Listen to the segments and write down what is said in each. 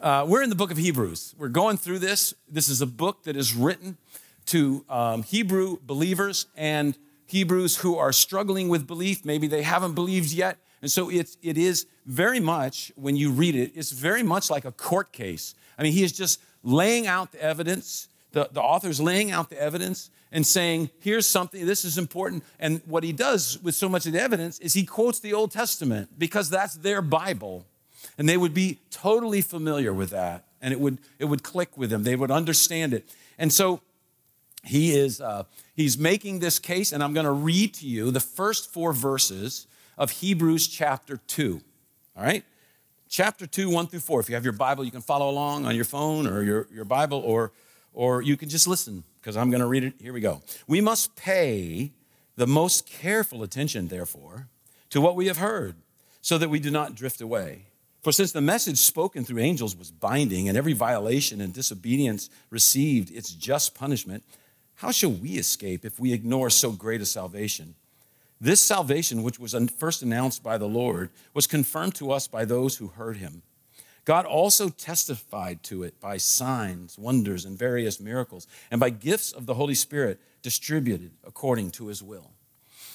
Uh, we're in the book of Hebrews. We're going through this. This is a book that is written to um, Hebrew believers and Hebrews who are struggling with belief. Maybe they haven't believed yet. And so it's, it is very much, when you read it, it's very much like a court case. I mean, he is just laying out the evidence. The, the author's laying out the evidence and saying, here's something, this is important. And what he does with so much of the evidence is he quotes the Old Testament because that's their Bible. And they would be totally familiar with that. And it would, it would click with them. They would understand it. And so he is uh, he's making this case, and I'm going to read to you the first four verses of Hebrews chapter 2. All right? Chapter 2, 1 through 4. If you have your Bible, you can follow along on your phone or your, your Bible, or, or you can just listen because I'm going to read it. Here we go. We must pay the most careful attention, therefore, to what we have heard, so that we do not drift away. For since the message spoken through angels was binding, and every violation and disobedience received its just punishment, how shall we escape if we ignore so great a salvation? This salvation, which was first announced by the Lord, was confirmed to us by those who heard him. God also testified to it by signs, wonders, and various miracles, and by gifts of the Holy Spirit distributed according to his will.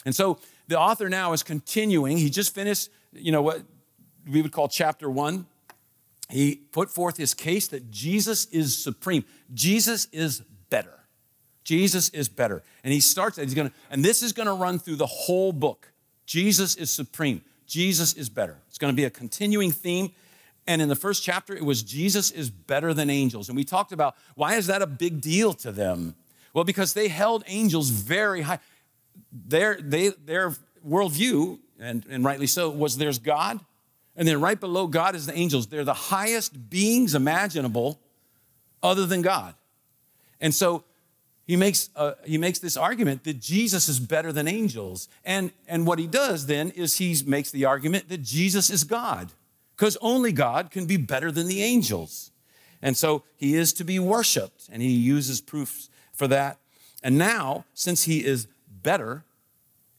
And so the author now is continuing. He just finished, you know, what we would call chapter one. He put forth his case that Jesus is supreme, Jesus is better. Jesus is better. And he starts. He's to, and this is to run through the whole book. Jesus is supreme. Jesus is better. It's to be a continuing theme. And in the first chapter, it was Jesus is better than angels. And we talked about why is that a big deal to them? Well, because they held angels very high. Their, they, their worldview, and, and rightly so, was there's God, and then right below God is the angels. They're the highest beings imaginable other than God. And so he makes, uh, he makes this argument that Jesus is better than angels. And, and what he does then is he makes the argument that Jesus is God, because only God can be better than the angels. And so he is to be worshiped, and he uses proofs for that. And now, since he is better,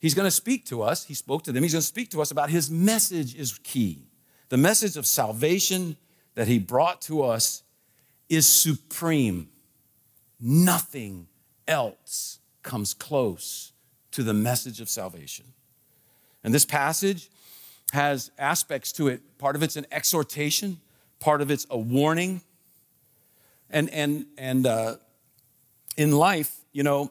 He's going to speak to us. He spoke to them. He's going to speak to us about his message is key. The message of salvation that he brought to us is supreme. Nothing else comes close to the message of salvation. And this passage has aspects to it. Part of it's an exhortation, part of it's a warning. And, and, and uh, in life, you know,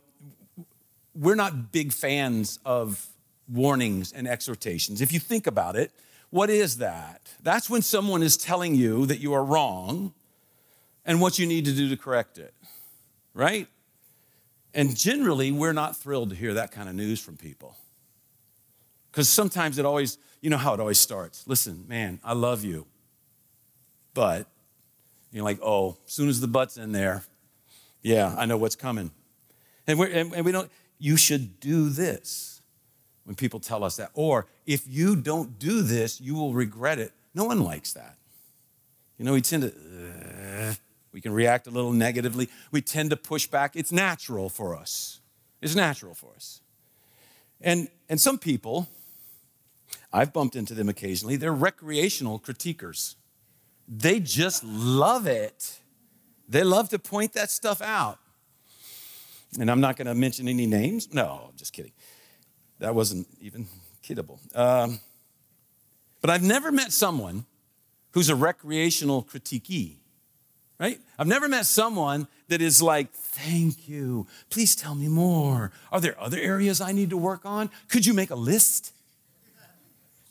we're not big fans of warnings and exhortations. If you think about it, what is that? That's when someone is telling you that you are wrong and what you need to do to correct it, right? And generally, we're not thrilled to hear that kind of news from people. Because sometimes it always, you know how it always starts. Listen, man, I love you. But you're like, oh, as soon as the butt's in there, yeah, I know what's coming. And, we're, and, and we don't, you should do this when people tell us that. Or if you don't do this, you will regret it. No one likes that. You know, we tend to, uh, we can react a little negatively. We tend to push back. It's natural for us. It's natural for us. And, and some people, I've bumped into them occasionally, they're recreational critiquers. They just love it. They love to point that stuff out. And I'm not going to mention any names. No, just kidding. That wasn't even kiddable. Um, but I've never met someone who's a recreational critiquee, right? I've never met someone that is like, thank you. Please tell me more. Are there other areas I need to work on? Could you make a list?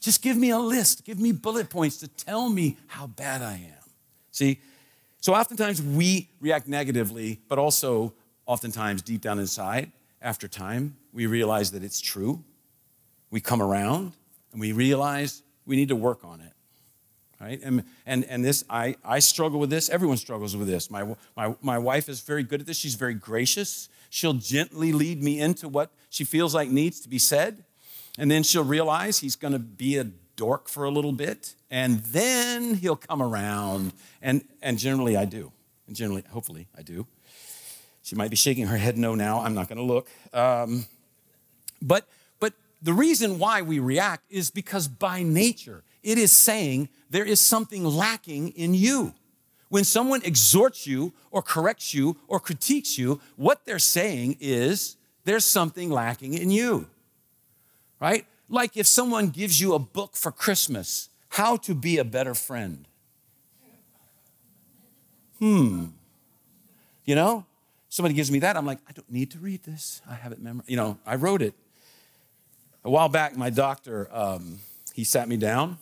Just give me a list. Give me bullet points to tell me how bad I am. See? So oftentimes we react negatively, but also oftentimes deep down inside, after time, we realize that it's true. We come around and we realize we need to work on it. Right? And, and, and this, I, I struggle with this. Everyone struggles with this. My, my, my wife is very good at this. She's very gracious. She'll gently lead me into what she feels like needs to be said. And then she'll realize he's going to be a dork for a little bit. And then he'll come around. And, and generally, I do. And generally, hopefully, I do. She might be shaking her head no now. I'm not going to look. Um, but, but the reason why we react is because by nature, it is saying there is something lacking in you. When someone exhorts you or corrects you or critiques you, what they're saying is there's something lacking in you, right? Like if someone gives you a book for Christmas, how to be a better friend. Hmm. You know, somebody gives me that, I'm like, I don't need to read this. I have it memorized. You know, I wrote it. A while back, my doctor, um, he sat me down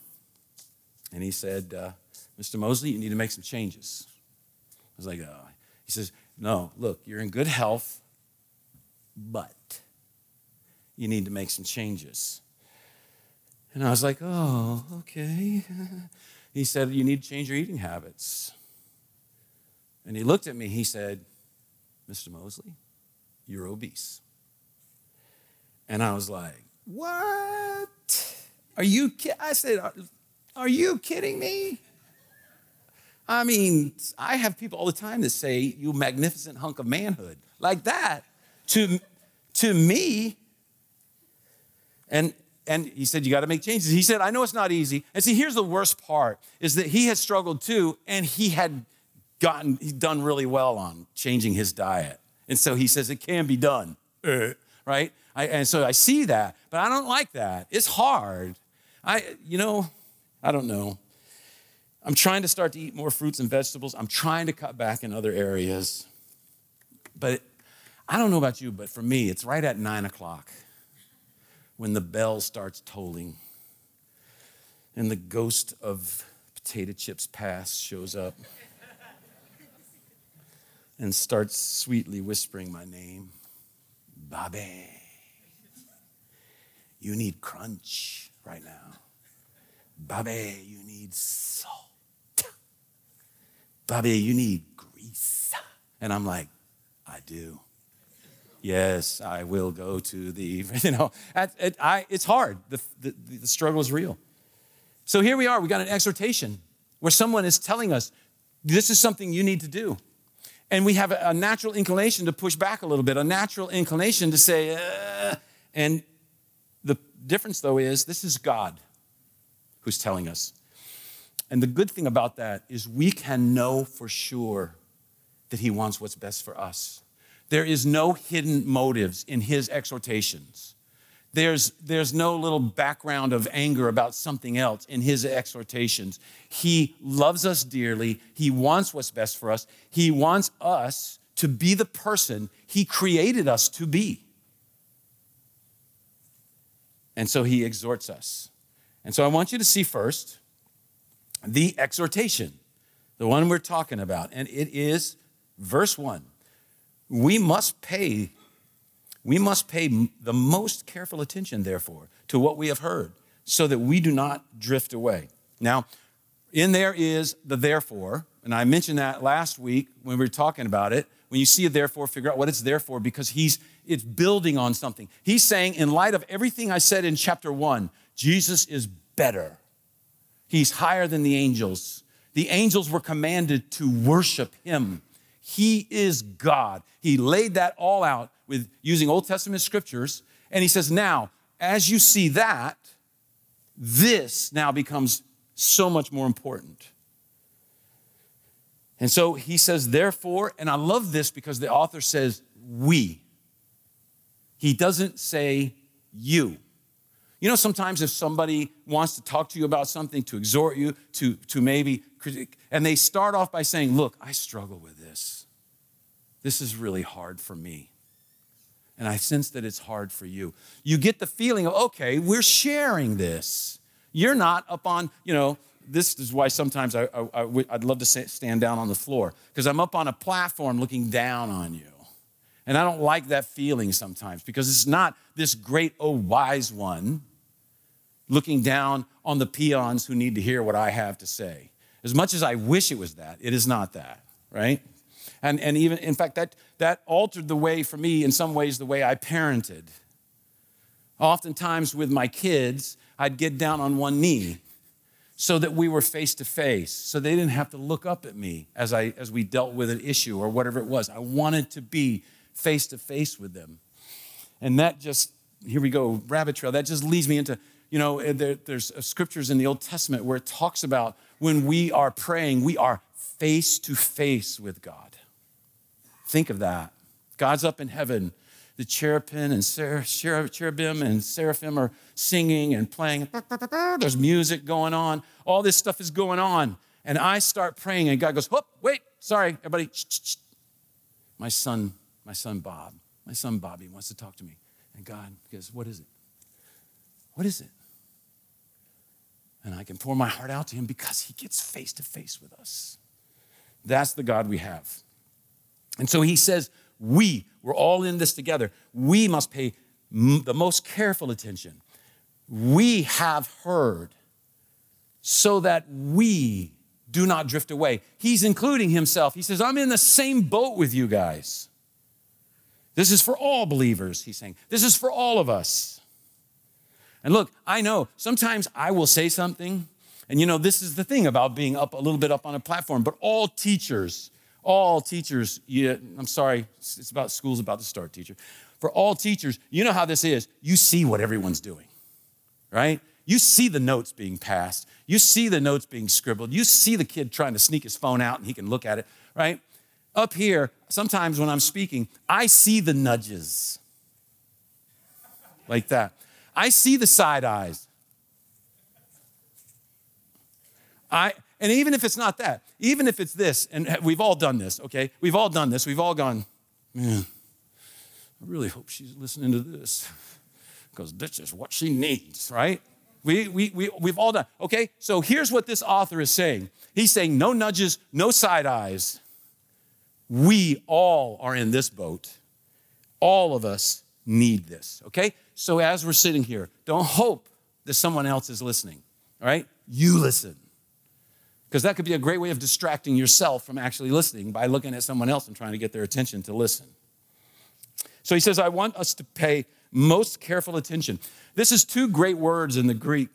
and he said, uh, Mr. Mosley, you need to make some changes. I was like, oh. He says, No, look, you're in good health, but you need to make some changes. And I was like, Oh, okay. He said, You need to change your eating habits. And he looked at me, he said, Mr. Mosley, you're obese. And I was like, What? Are you kidding? I said, Are you kidding me? I mean, I have people all the time that say, You magnificent hunk of manhood, like that to, to me. And, and he said, You got to make changes. He said, I know it's not easy. And see, here's the worst part is that he had struggled too, and he had gotten, he'd done really well on changing his diet. And so he says, It can be done, eh. right? I, and so I see that, but I don't like that. It's hard. I, you know, I don't know. I'm trying to start to eat more fruits and vegetables. I'm trying to cut back in other areas. But I don't know about you, but for me, it's right at nine o'clock when the bell starts tolling and the ghost of potato chips past shows up and starts sweetly whispering my name Bobby. You need crunch right now. Bobby, you need salt. Bobby, you need grease. And I'm like, I do. Yes, I will go to the, you know, it, I, it's hard. The, the, the struggle is real. So here we are. We got an exhortation where someone is telling us, this is something you need to do. And we have a, natural inclination to push back a little bit, a natural inclination to say, uh, and the difference though is this is God who's telling us. And the good thing about that is we can know for sure that He wants what's best for us. There is no hidden motives in His exhortations. There's, there's no little background of anger about something else in his exhortations. He loves us dearly. He wants what's best for us. He wants us to be the person he created us to be. And so he exhorts us. And so I want you to see first the exhortation, the one we're talking about. And it is verse 1. We must pay we must pay the most careful attention therefore to what we have heard so that we do not drift away. Now, in there is the therefore, and I mentioned that last week when we were talking about it. When you see a therefore, figure out what it's there for because he's it's building on something. He's saying, in light of everything I said in chapter one, Jesus is better. He's higher than the angels. The angels were commanded to worship him. He is God. He laid that all out with using Old Testament scriptures. And he says, now, as you see that, this now becomes so much more important. And so he says, therefore, and I love this because the author says, we. He doesn't say you. You know, sometimes if somebody wants to talk to you about something, to exhort you, to, to maybe critique, and they start off by saying, Look, I struggle with this. This is really hard for me. And I sense that it's hard for you. You get the feeling of, okay, we're sharing this. You're not up on, you know, this is why sometimes I, I, would love to stand down on the floor because I'm up on a platform looking down on you. And I don't like that feeling sometimes because it's not this great, oh, wise one looking down on the peons who need to hear what I have to say. As much as I wish it was that, it is not that, right? And, and even, in fact, that, that altered the way for me, in some ways, the way I parented. Oftentimes with my kids, I'd get down on one knee so that we were face to face, so they didn't have to look up at me as, I, as we dealt with an issue or whatever it was. I wanted to be face to face with them. And that just, here we go, rabbit trail, that just leads me into you know, there, there's uh, scriptures in the Old Testament where it talks about when we are praying, we are face to face with God. Think of that. God's up in heaven. The cherubim and cherubim and seraphim are singing and playing. There's music going on. All this stuff is going on. And I start praying, and God goes, Whoop, wait, sorry, everybody. My son, my son Bob, my son Bobby wants to talk to me. And God goes, What is it? What is it? And I can pour my heart out to him because he gets face to face with us. That's the God we have. And so he says, We, we're all in this together. We must pay m- the most careful attention. We have heard so that we do not drift away. He's including himself. He says, I'm in the same boat with you guys. This is for all believers, he's saying. This is for all of us. And look, I know sometimes I will say something, and you know, this is the thing about being up a little bit up on a platform, but all teachers, all teachers, yeah, I'm sorry, it's about school's about to start, teacher. For all teachers, you know how this is. You see what everyone's doing, right? You see the notes being passed. You see the notes being scribbled. You see the kid trying to sneak his phone out and he can look at it, right? Up here, sometimes when I'm speaking, I see the nudges like that. I see the side eyes. I, and even if it's not that, even if it's this, and we've all done this, okay? We've all done this. We've all gone, man, I really hope she's listening to this because this is what she needs, right? We, we, we, we've all done. Okay, so here's what this author is saying He's saying, no nudges, no side eyes. We all are in this boat. All of us need this, okay? So as we're sitting here, don't hope that someone else is listening, all right? You listen. Because that could be a great way of distracting yourself from actually listening by looking at someone else and trying to get their attention to listen. So he says, I want us to pay most careful attention. This is two great words in the Greek,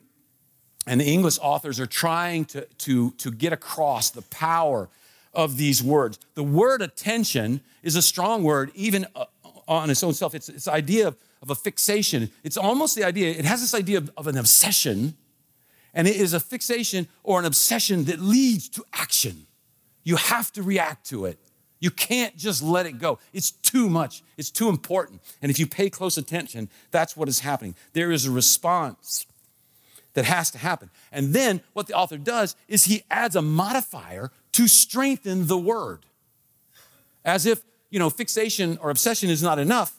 and the English authors are trying to, to, to get across the power of these words. The word attention is a strong word, even uh, on its own self. It's this idea of, of a fixation. It's almost the idea, it has this idea of, of an obsession, and it is a fixation or an obsession that leads to action. You have to react to it. You can't just let it go. It's too much, it's too important. And if you pay close attention, that's what is happening. There is a response that has to happen. And then what the author does is he adds a modifier to strengthen the word. As if, you know, fixation or obsession is not enough,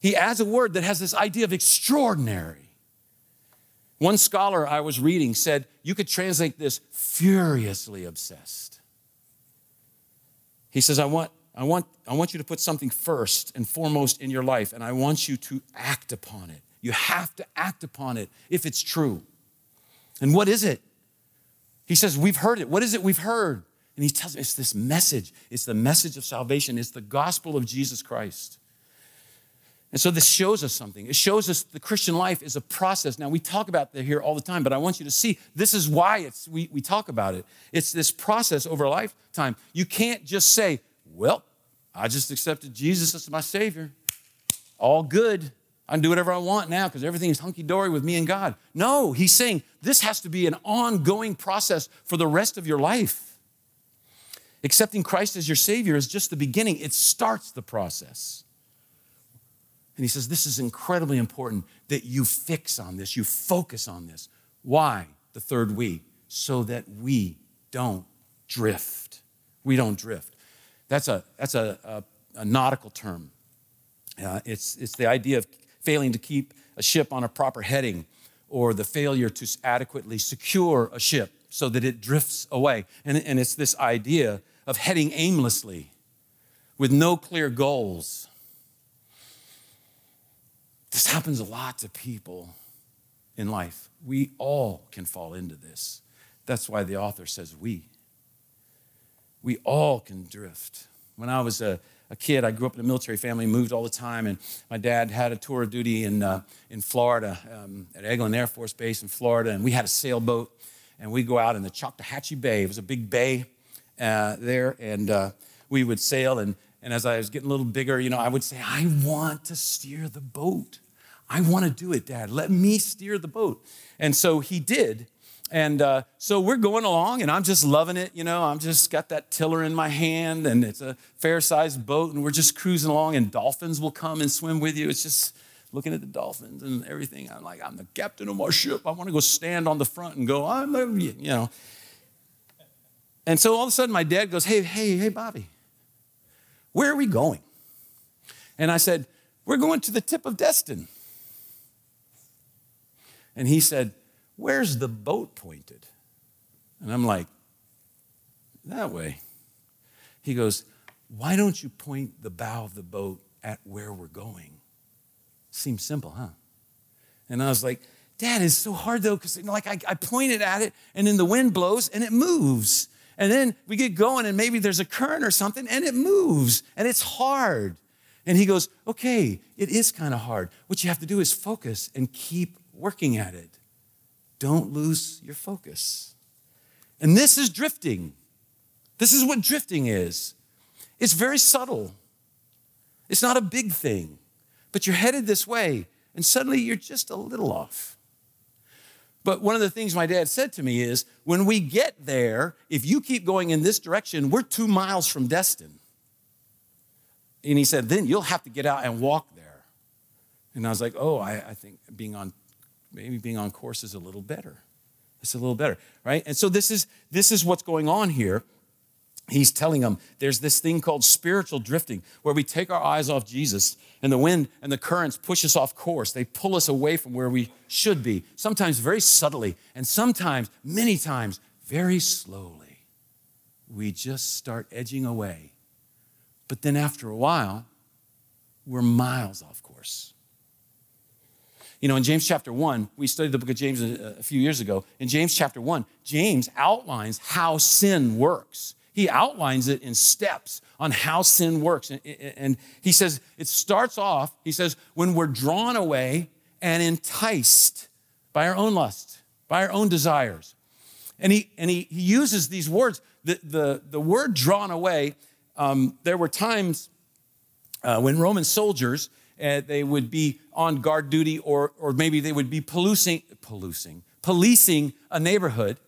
he adds a word that has this idea of extraordinary. One scholar I was reading said you could translate this furiously obsessed. He says, I want, I, want, I want you to put something first and foremost in your life, and I want you to act upon it. You have to act upon it if it's true. And what is it? He says, We've heard it. What is it we've heard? And he tells me it's this message. It's the message of salvation. It's the gospel of Jesus Christ. And so this shows us something. It shows us the Christian life is a process. Now, we talk about that here all the time, but I want you to see this is why it's, we, we talk about it. It's this process over a lifetime. You can't just say, well, I just accepted Jesus as my Savior. All good. I can do whatever I want now because everything is hunky dory with me and God. No, he's saying this has to be an ongoing process for the rest of your life. Accepting Christ as your Savior is just the beginning, it starts the process. And he says, This is incredibly important that you fix on this, you focus on this. Why? The third we, so that we don't drift. We don't drift. That's a, that's a, a, a nautical term. Uh, it's, it's the idea of failing to keep a ship on a proper heading or the failure to adequately secure a ship so that it drifts away. And, and it's this idea of heading aimlessly with no clear goals this happens a lot to people in life. We all can fall into this. That's why the author says we. We all can drift. When I was a, a kid, I grew up in a military family, moved all the time, and my dad had a tour of duty in, uh, in Florida, um, at Eglin Air Force Base in Florida, and we had a sailboat, and we'd go out in the Choctawhatchee Bay. It was a big bay uh, there, and uh, we would sail, and, and as I was getting a little bigger, you know, I would say, I want to steer the boat. I want to do it, Dad. Let me steer the boat. And so he did. And uh, so we're going along, and I'm just loving it. You know, I'm just got that tiller in my hand, and it's a fair sized boat, and we're just cruising along, and dolphins will come and swim with you. It's just looking at the dolphins and everything. I'm like, I'm the captain of my ship. I want to go stand on the front and go, I'm, you know. And so all of a sudden, my dad goes, Hey, hey, hey, Bobby, where are we going? And I said, We're going to the tip of Destin. And he said, Where's the boat pointed? And I'm like, That way. He goes, Why don't you point the bow of the boat at where we're going? Seems simple, huh? And I was like, Dad, it's so hard though, because you know, like I, I pointed at it and then the wind blows and it moves. And then we get going and maybe there's a current or something and it moves and it's hard. And he goes, Okay, it is kind of hard. What you have to do is focus and keep working at it. Don't lose your focus. And this is drifting. This is what drifting is. It's very subtle. It's not a big thing, but you're headed this way, and suddenly you're just a little off. But one of the things my dad said to me is when we get there, if you keep going in this direction, we're two miles from Destin. And he said, then you'll have to get out and walk there. And I was like, oh, I, I think being on, maybe being on course is a little better. It's a little better, right? And so this is this is what's going on here. He's telling them there's this thing called spiritual drifting where we take our eyes off Jesus and the wind and the currents push us off course. They pull us away from where we should be, sometimes very subtly, and sometimes, many times, very slowly. We just start edging away but then after a while, we're miles off course. You know, in James chapter 1, we studied the book of James a, few years ago. In James chapter 1, James outlines how sin works. He outlines it in steps on how sin works. And, and he says, it starts off, he says, when we're drawn away and enticed by our own lust, by our own desires. And he, and he, he uses these words. The, the, the word drawn away um, there were times uh, when Roman soldiers, uh, they would be on guard duty or, or maybe they would be policing, policing, policing a neighborhood.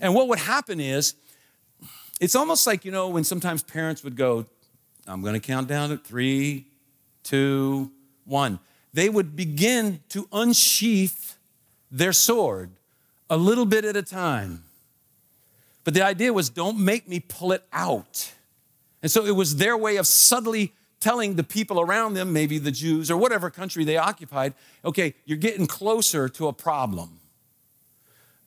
And what would happen is, it's almost like, you know, when sometimes parents would go, I'm going to count down to three, two, one. They would begin to unsheath their sword a little bit at a time. But the idea was don't make me pull it out. And so it was their way of subtly telling the people around them, maybe the Jews or whatever country they occupied, okay, you're getting closer to a problem.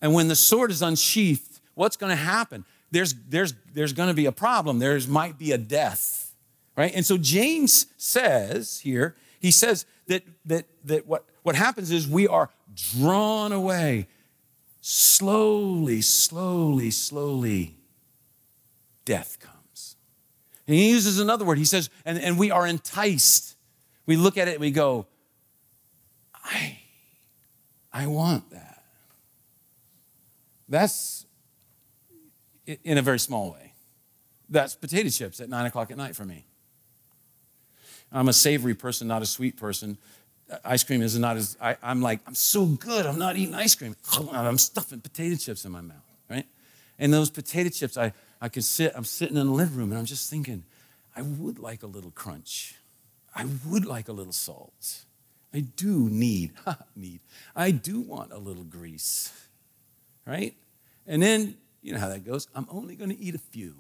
And when the sword is unsheathed, what's going to happen? There's, there's, there's going to be a problem. There might be a death, right? And so James says here, he says that, that, that what, what happens is we are drawn away slowly, slowly, slowly. Death comes. And he uses another word. He says, and, and we are enticed. We look at it and we go, I, I want that. That's in a very small way. That's potato chips at nine o'clock at night for me. I'm a savory person, not a sweet person. Uh, ice cream is not as, I, am like, I'm so good, I'm not eating ice cream. I'm stuffing potato chips in my mouth, right? And those potato chips, I, I can sit, I'm sitting in the living room and I'm just thinking, I would like a little crunch. I would like a little salt. I do need, need, I do want a little grease, right? And then, you know how that goes. I'm only going to eat a few,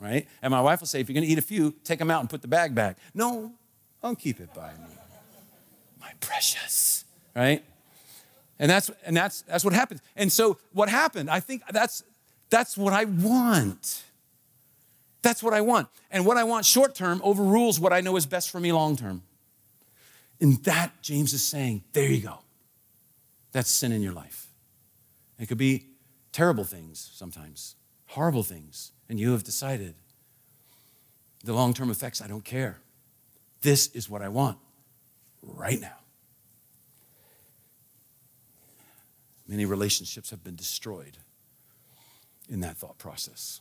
right? And my wife will say, if you're going to eat a few, take them out and put the bag back. No, I'll keep it by me. My precious, right? And that's and that's that's what happens. And so what happened? I think that's that's what I want. That's what I want. And what I want short term overrules what I know is best for me long term. And that, James is saying, there you go. That's sin in your life. It could be terrible things sometimes, horrible things, and you have decided the long term effects, I don't care. This is what I want right now. Many relationships have been destroyed in that thought process.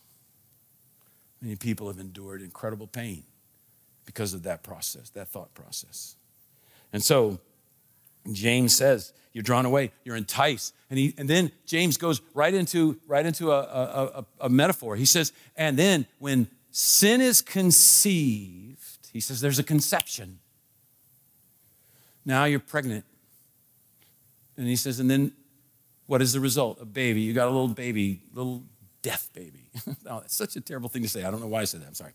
Many people have endured incredible pain because of that process, that thought process. And so James says, you're drawn away, you're enticed. And, he, and then James goes right into, right into a, a, a, a metaphor. He says, and then when sin is conceived, he says there's a conception. Now you're pregnant. And he says, and then what is the result? A baby. You got a little baby, little death baby. oh, that's such a terrible thing to say. I don't know why I said that. I'm sorry.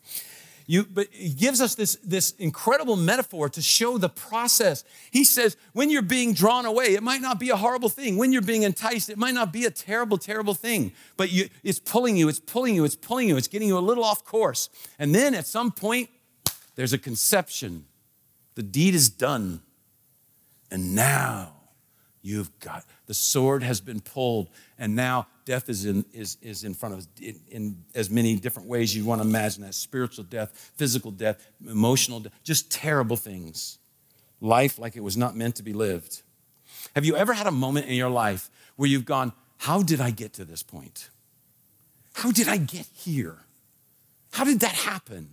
You, but he gives us this, this incredible metaphor to show the process. He says, when you're being drawn away, it might not be a horrible thing. When you're being enticed, it might not be a terrible, terrible thing. But you, it's pulling you, it's pulling you, it's pulling you, it's getting you a little off course. And then at some point, there's a conception. The deed is done. And now you've got the sword has been pulled, and now death is in, is, is in front of us in, in as many different ways you want to imagine that spiritual death, physical death, emotional death, just terrible things. Life like it was not meant to be lived. Have you ever had a moment in your life where you've gone, How did I get to this point? How did I get here? How did that happen?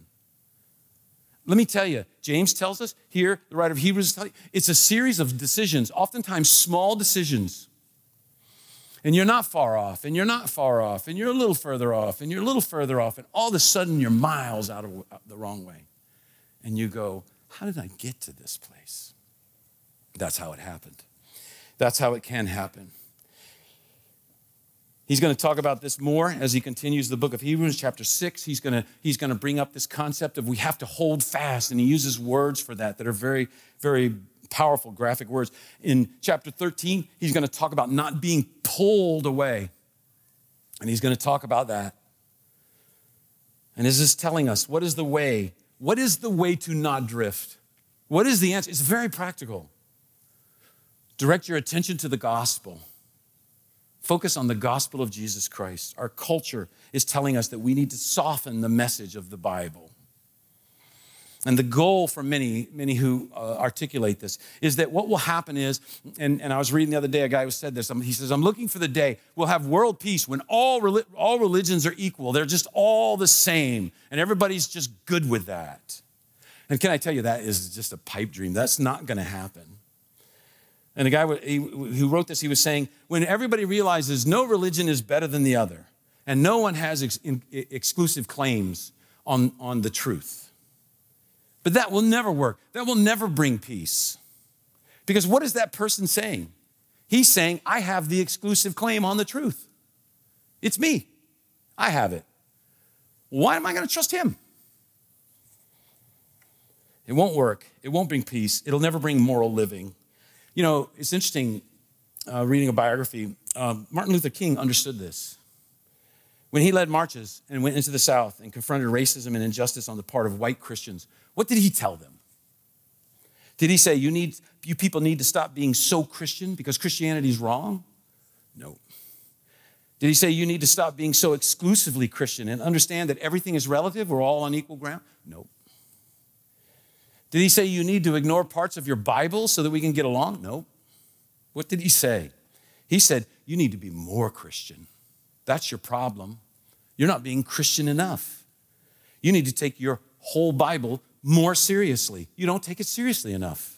Let me tell you, James tells us here, the writer of Hebrews, it's a series of decisions, oftentimes small decisions. And you're not far off, and you're not far off, and you're a little further off, and you're a little further off, and all of a sudden you're miles out of the wrong way. And you go, How did I get to this place? That's how it happened. That's how it can happen. He's going to talk about this more as he continues the book of Hebrews, chapter 6. He's going, to, he's going to bring up this concept of we have to hold fast, and he uses words for that that are very, very powerful, graphic words. In chapter 13, he's going to talk about not being pulled away, and he's going to talk about that. And is this is telling us what is the way? What is the way to not drift? What is the answer? It's very practical. Direct your attention to the gospel. Focus on the gospel of Jesus Christ. Our culture is telling us that we need to soften the message of the Bible. And the goal for many, many who uh, articulate this is that what will happen is, and, and I was reading the other day, a guy who said this. He says, I'm looking for the day we'll have world peace when all, all religions are equal. They're just all the same, and everybody's just good with that. And can I tell you, that is just a pipe dream. That's not going to happen. And the guy who wrote this, he was saying, when everybody realizes no religion is better than the other, and no one has ex- exclusive claims on, on the truth. But that will never work. That will never bring peace. Because what is that person saying? He's saying, I have the exclusive claim on the truth. It's me. I have it. Why am I going to trust him? It won't work. It won't bring peace. It'll never bring moral living. You know, it's interesting uh, reading a biography. Um, Martin Luther King understood this. When he led marches and went into the South and confronted racism and injustice on the part of white Christians, what did he tell them? Did he say, you, need, you people need to stop being so Christian because Christianity is wrong? No. Did he say you need to stop being so exclusively Christian and understand that everything is relative? We're all on equal ground? No. Did he say you need to ignore parts of your Bible so that we can get along? No. What did he say? He said, You need to be more Christian. That's your problem. You're not being Christian enough. You need to take your whole Bible more seriously. You don't take it seriously enough.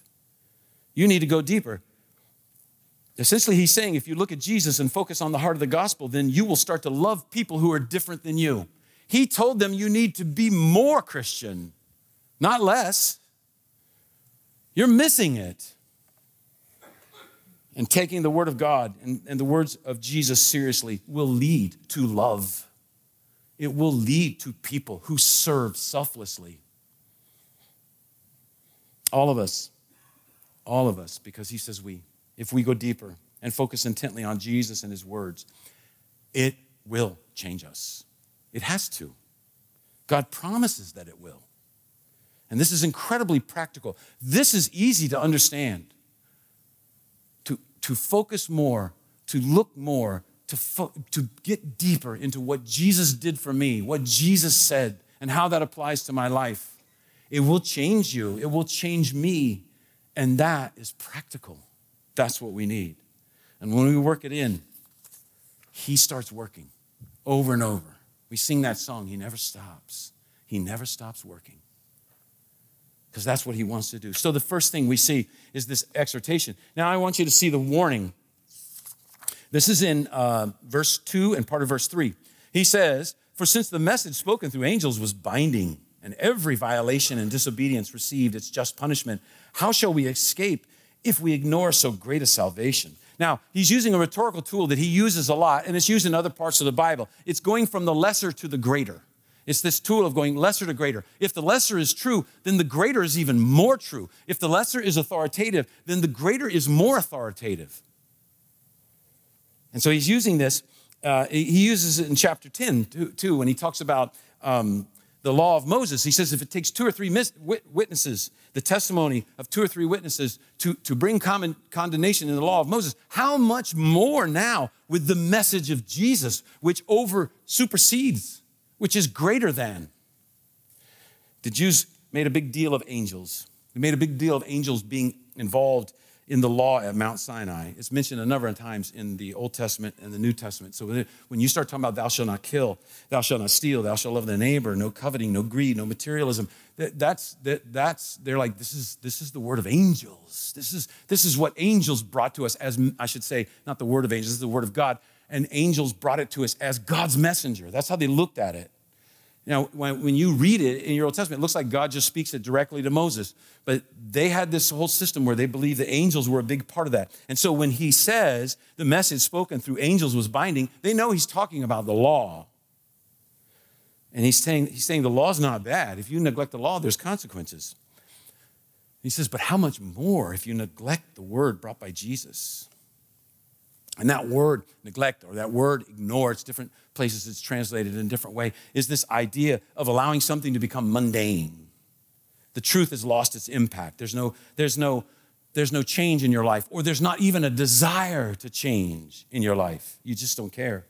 You need to go deeper. Essentially, he's saying if you look at Jesus and focus on the heart of the gospel, then you will start to love people who are different than you. He told them you need to be more Christian, not less. You're missing it. And taking the Word of God and, and the words of Jesus seriously will lead to love. It will lead to people who serve selflessly. All of us, all of us, because He says we, if we go deeper and focus intently on Jesus and His words, it will change us. It has to. God promises that it will. And this is incredibly practical. This is easy to understand. To, focus more, to look more, to, fo- to get deeper into what Jesus did for me, what Jesus said, and how that applies to my life. It will change you, it will change me. And that is practical. That's what we need. And when we work it in, He starts working over and over. We sing that song, He never stops. He never stops working. Because that's what he wants to do. So the first thing we see is this exhortation. Now I want you to see the warning. This is in uh, verse 2 and part of verse 3. He says, For since the message spoken through angels was binding, and every violation and disobedience received its just punishment, how shall we escape if we ignore so great a salvation? Now, he's using a rhetorical tool that he uses a lot, and it's used in other parts of the Bible. It's going from the lesser to the greater. It's this tool of going lesser to greater. If the lesser is true, then the greater is even more true. If the lesser is authoritative, then the greater is more authoritative. And so he's using this. Uh, he uses it in chapter 10 too, when he talks about um, the law of Moses. He says if it takes two or three witnesses, the testimony of two or three witnesses to, to bring common condemnation in the law of Moses, how much more now with the message of Jesus, which over supersedes which is greater than. The Jews made a big deal of angels. They made a big deal of angels being involved in the law at Mount Sinai. It's mentioned a number of times in the Old Testament and the New Testament. So when you start talking about thou shalt not kill, thou shalt not steal, thou shalt love thy neighbor, no coveting, no greed, no materialism, that, that's, that, that's, they're like, this is, this is the word of angels. This is, this is what angels brought to us as, I should say, not the word of angels, this is the word of God and angels brought it to us as God's messenger. That's how they looked at it. Now, when, when you read it in your Old Testament, it looks like God just speaks it directly to Moses. But they had this whole system where they believed the angels were a big part of that. And so when he says the message spoken through angels was binding, they know he's talking about the law. And he's saying, he's saying the law's not bad. If you neglect the law, there's consequences. He says, but how much more if you neglect the word brought by Jesus? And that word neglect or that word ignore, it's different places it's translated in a different way, is this idea of allowing something to become mundane. The truth has lost its impact. There's no, there's no, there's no change in your life, or there's not even a desire to change in your life. You just don't care.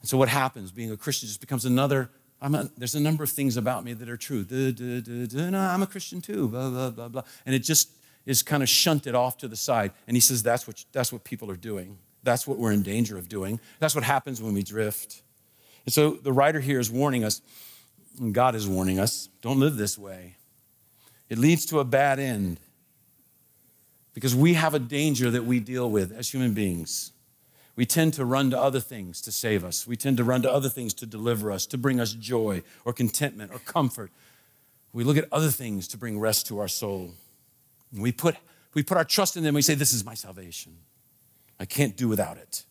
And so what happens? Being a Christian just becomes another. A, there's a number of things about me that are true. Duh, duh, duh, I'm a Christian too. Blah blah blah blah. And it just is kind of shunted off to the side. And he says that's what, that's what people are doing. That's what we're in danger of doing. That's what happens when we drift. And so the writer here is warning us, and God is warning us don't live this way. It leads to a bad end because we have a danger that we deal with as human beings. We tend to run to other things to save us. We tend to run to other things to deliver us, to bring us joy or contentment or comfort. We look at other things to bring rest to our soul. We put, we put our trust in them. We say, This is my salvation. I can't do without it.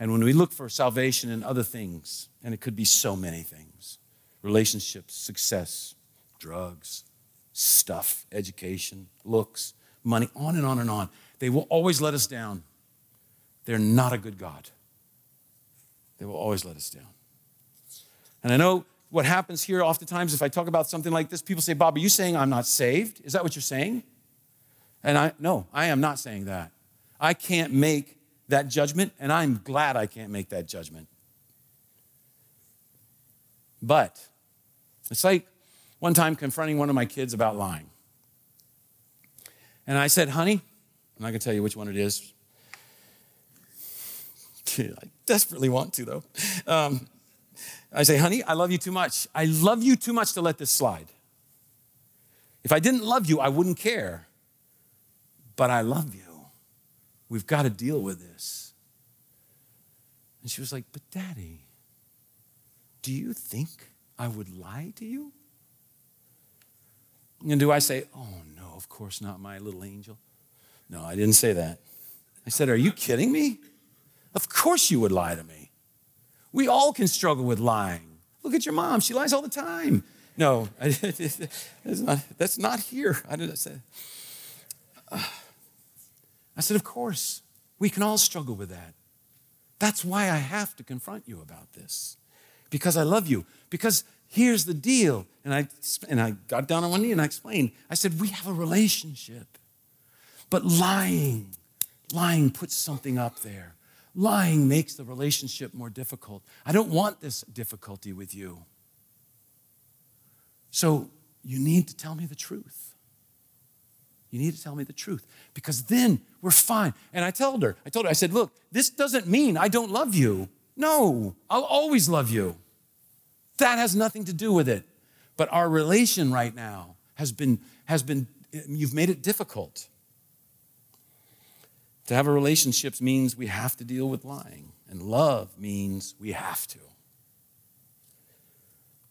And when we look for salvation in other things, and it could be so many things relationships, success, drugs, stuff, education, looks, money, on and on and on they will always let us down. They're not a good God. They will always let us down. And I know what happens here oftentimes if I talk about something like this, people say, Bob, are you saying I'm not saved? Is that what you're saying? And I, no, I am not saying that. I can't make that judgment, and I'm glad I can't make that judgment. But it's like one time confronting one of my kids about lying. And I said, honey, I'm not gonna tell you which one it is. I desperately want to, though. Um, I say, honey, I love you too much. I love you too much to let this slide. If I didn't love you, I wouldn't care. But I love you. We've got to deal with this. And she was like, But daddy, do you think I would lie to you? And do I say, Oh, no, of course not, my little angel? No, I didn't say that. I said, Are you kidding me? Of course you would lie to me. We all can struggle with lying. Look at your mom, she lies all the time. No, that's not, that's not here. I didn't say. I said, Of course, we can all struggle with that. That's why I have to confront you about this, because I love you. Because here's the deal. And I, and I got down on one knee and I explained. I said, We have a relationship. But lying, lying puts something up there. Lying makes the relationship more difficult. I don't want this difficulty with you. So you need to tell me the truth. You need to tell me the truth because then we're fine. And I told her, I told her, I said, look, this doesn't mean I don't love you. No, I'll always love you. That has nothing to do with it. But our relation right now has been, has been you've made it difficult. To have a relationship means we have to deal with lying, and love means we have to.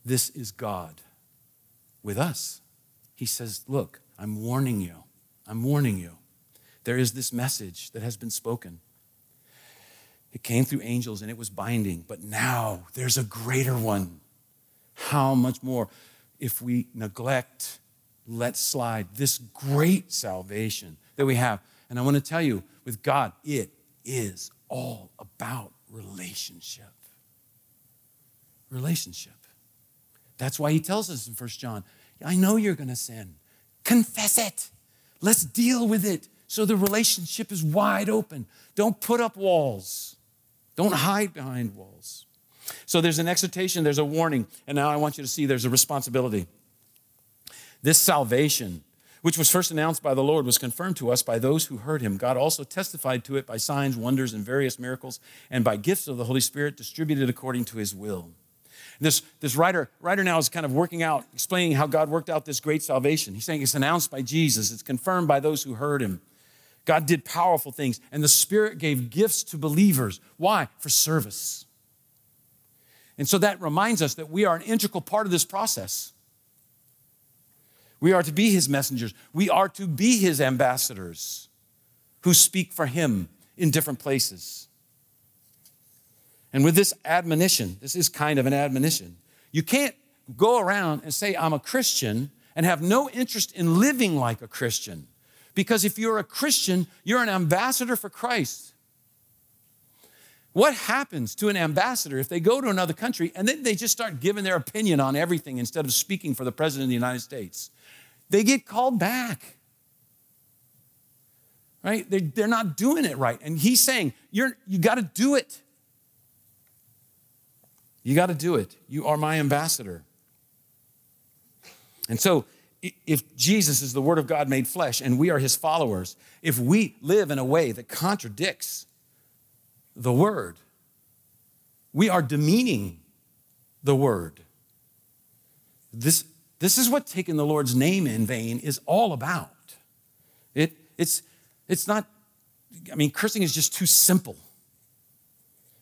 This is God with us. He says, Look, I'm warning you. I'm warning you. There is this message that has been spoken. It came through angels and it was binding, but now there's a greater one. How much more if we neglect, let slide this great salvation that we have? And I want to tell you, with God, it is all about relationship. Relationship. That's why he tells us in 1 John, I know you're going to sin. Confess it. Let's deal with it so the relationship is wide open. Don't put up walls. Don't hide behind walls. So there's an exhortation, there's a warning, and now I want you to see there's a responsibility. This salvation, which was first announced by the Lord, was confirmed to us by those who heard him. God also testified to it by signs, wonders, and various miracles, and by gifts of the Holy Spirit distributed according to his will. This, this writer, writer now is kind of working out, explaining how God worked out this great salvation. He's saying it's announced by Jesus, it's confirmed by those who heard him. God did powerful things, and the Spirit gave gifts to believers. Why? For service. And so that reminds us that we are an integral part of this process. We are to be His messengers, we are to be His ambassadors who speak for Him in different places. And with this admonition, this is kind of an admonition. You can't go around and say, I'm a Christian, and have no interest in living like a Christian. Because if you're a Christian, you're an ambassador for Christ. What happens to an ambassador if they go to another country and then they just start giving their opinion on everything instead of speaking for the President of the United States? They get called back. Right? They're not doing it right. And he's saying, You're, you got to do it. You got to do it. You are my ambassador. And so if Jesus is the Word of God made flesh and we are His followers, if we live in a way that contradicts the Word, we are demeaning the Word. This, this is what taking the Lord's name in vain is all about. It, it's, it's not, I mean, cursing is just too simple.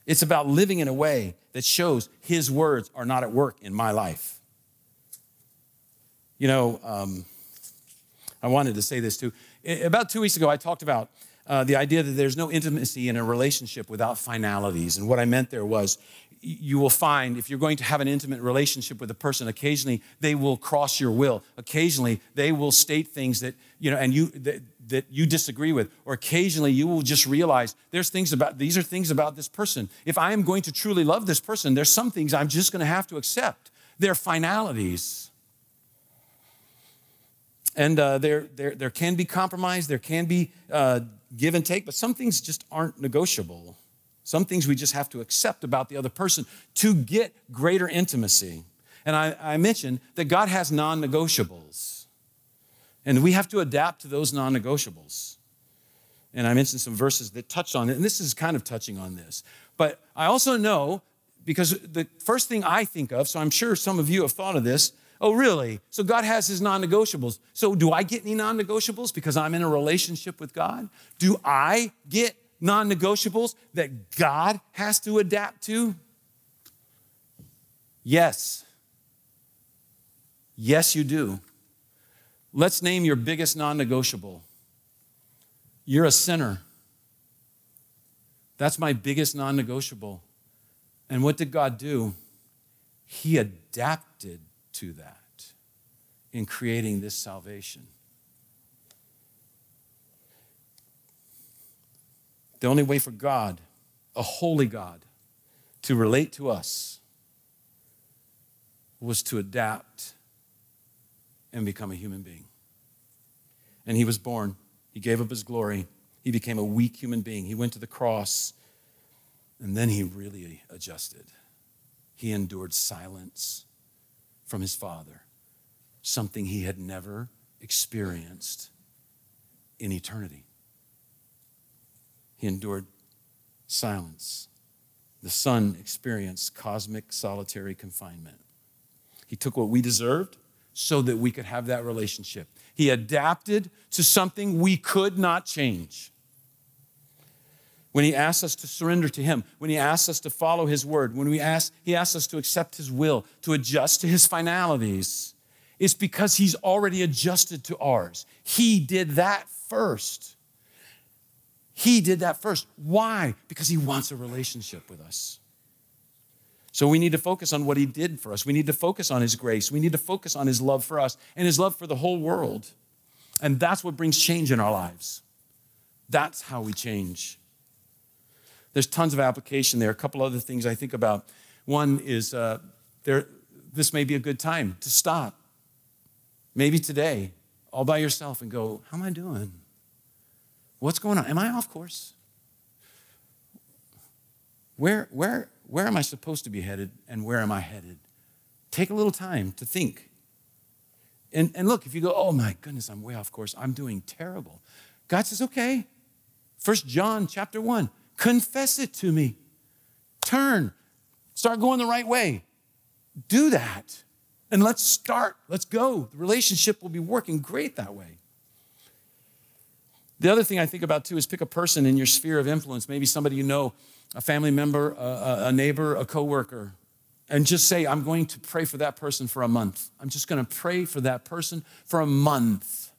It's about living in a way that shows His words are not at work in my life. You know, um, I wanted to say this too. About two weeks ago, I talked about uh, the idea that there's no intimacy in a relationship without finalities. And what I meant there was you will find if you're going to have an intimate relationship with a person, occasionally they will cross your will. Occasionally they will state things that, you know, and you, that, that you disagree with. Or occasionally you will just realize there's things about, these are things about this person. If I am going to truly love this person, there's some things I'm just going to have to accept. They're finalities. And uh, there, there, there can be compromise, there can be uh, give and take, but some things just aren't negotiable. Some things we just have to accept about the other person to get greater intimacy. And I, I mentioned that God has non negotiables, and we have to adapt to those non negotiables. And I mentioned some verses that touch on it, and this is kind of touching on this. But I also know, because the first thing I think of, so I'm sure some of you have thought of this, Oh, really? So God has his non negotiables. So do I get any non negotiables because I'm in a relationship with God? Do I get non negotiables that God has to adapt to? Yes. Yes, you do. Let's name your biggest non negotiable. You're a sinner. That's my biggest non negotiable. And what did God do? He adapted to that in creating this salvation. The only way for God, a holy God, to relate to us was to adapt and become a human being. And he was born, he gave up his glory, he became a weak human being. He went to the cross, and then he really adjusted. He endured silence from his father, something he had never experienced in eternity. He endured silence. The Son experienced cosmic solitary confinement. He took what we deserved so that we could have that relationship. He adapted to something we could not change. When he asks us to surrender to him, when he asks us to follow his word, when we ask, he asks us to accept his will, to adjust to his finalities, it's because he's already adjusted to ours. He did that first. He did that first. Why? Because he wants a relationship with us. So we need to focus on what he did for us. We need to focus on his grace. We need to focus on his love for us and his love for the whole world. And that's what brings change in our lives. That's how we change. There's tons of application there. A couple other things I think about. One is uh, there, this may be a good time to stop. Maybe today, all by yourself, and go, How am I doing? What's going on? Am I off course? Where, where, where am I supposed to be headed and where am I headed? Take a little time to think. And, and look, if you go, oh my goodness, I'm way off course, I'm doing terrible. God says, okay. First John chapter 1, confess it to me. Turn, start going the right way. Do that. And let's start. Let's go. The relationship will be working great that way. The other thing I think about too is pick a person in your sphere of influence, maybe somebody you know a family member, a, a neighbor, a coworker, and just say, I'm going to pray for that person for a month. I'm just going to pray for that person for a month.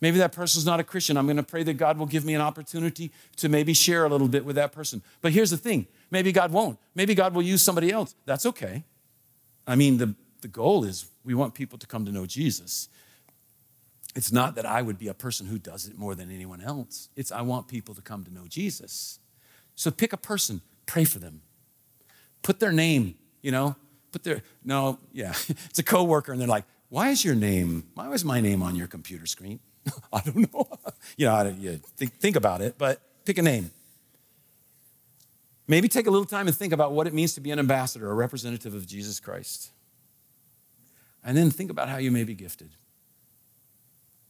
Maybe that person's not a Christian. I'm going to pray that God will give me an opportunity to maybe share a little bit with that person. But here's the thing maybe God won't. Maybe God will use somebody else. That's okay. I mean, the, the goal is we want people to come to know Jesus. It's not that I would be a person who does it more than anyone else. It's I want people to come to know Jesus. So pick a person, pray for them. Put their name, you know, put their, no, yeah, it's a coworker, and they're like, why is your name, why was my name on your computer screen? I don't know. you know, I, you think, think about it, but pick a name. Maybe take a little time and think about what it means to be an ambassador, a representative of Jesus Christ. And then think about how you may be gifted.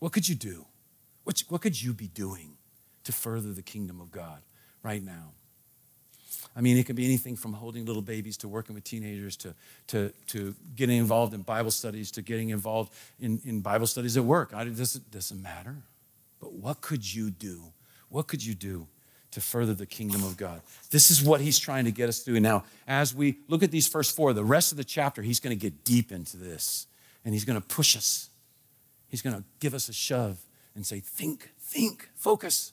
What could you do? What, what could you be doing to further the kingdom of God right now? I mean, it can be anything from holding little babies to working with teenagers to, to, to getting involved in Bible studies to getting involved in, in Bible studies at work. it doesn't, doesn't matter. But what could you do? What could you do to further the kingdom of God? This is what he's trying to get us through. Now, as we look at these first four, the rest of the chapter, he's going to get deep into this and he's going to push us. He's going to give us a shove and say, think, think, focus.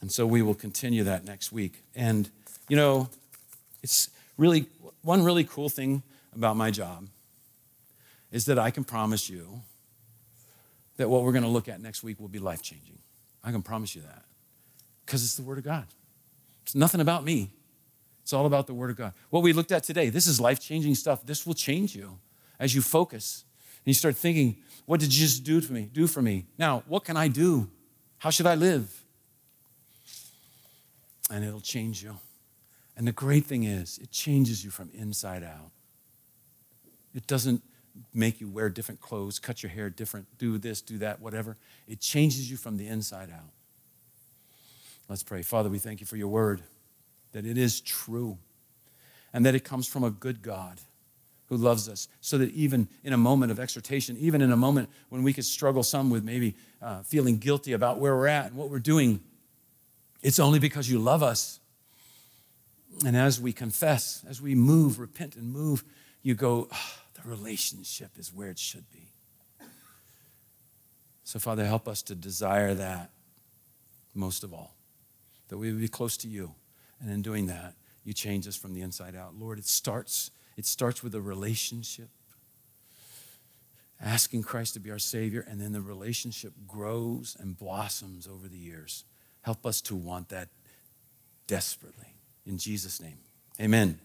And so we will continue that next week. And you know, it's really one really cool thing about my job is that I can promise you that what we're going to look at next week will be life changing. I can promise you that because it's the Word of God. It's nothing about me, it's all about the Word of God. What we looked at today, this is life changing stuff. This will change you as you focus you start thinking, what did Jesus do for me? Do for me? Now, what can I do? How should I live? And it'll change you. And the great thing is, it changes you from inside out. It doesn't make you wear different clothes, cut your hair different, do this, do that, whatever. It changes you from the inside out. Let's pray. Father, we thank you for your word, that it is true, and that it comes from a good God who loves us, so that even in a moment of exhortation, even in a moment when we could struggle some with maybe uh, feeling guilty about where we're at and what we're doing, it's only because you love us and as we confess, as we move, repent and move, you go, oh, the relationship is where it should be. So, Father, help us to desire that most of all, that we would be close to you. And in doing that, you change us from the inside out. Lord, it starts, it starts with a relationship. Asking Christ to be our Savior, and then the relationship grows and blossoms over the years. Help us to want that desperately. In Jesus' name, amen.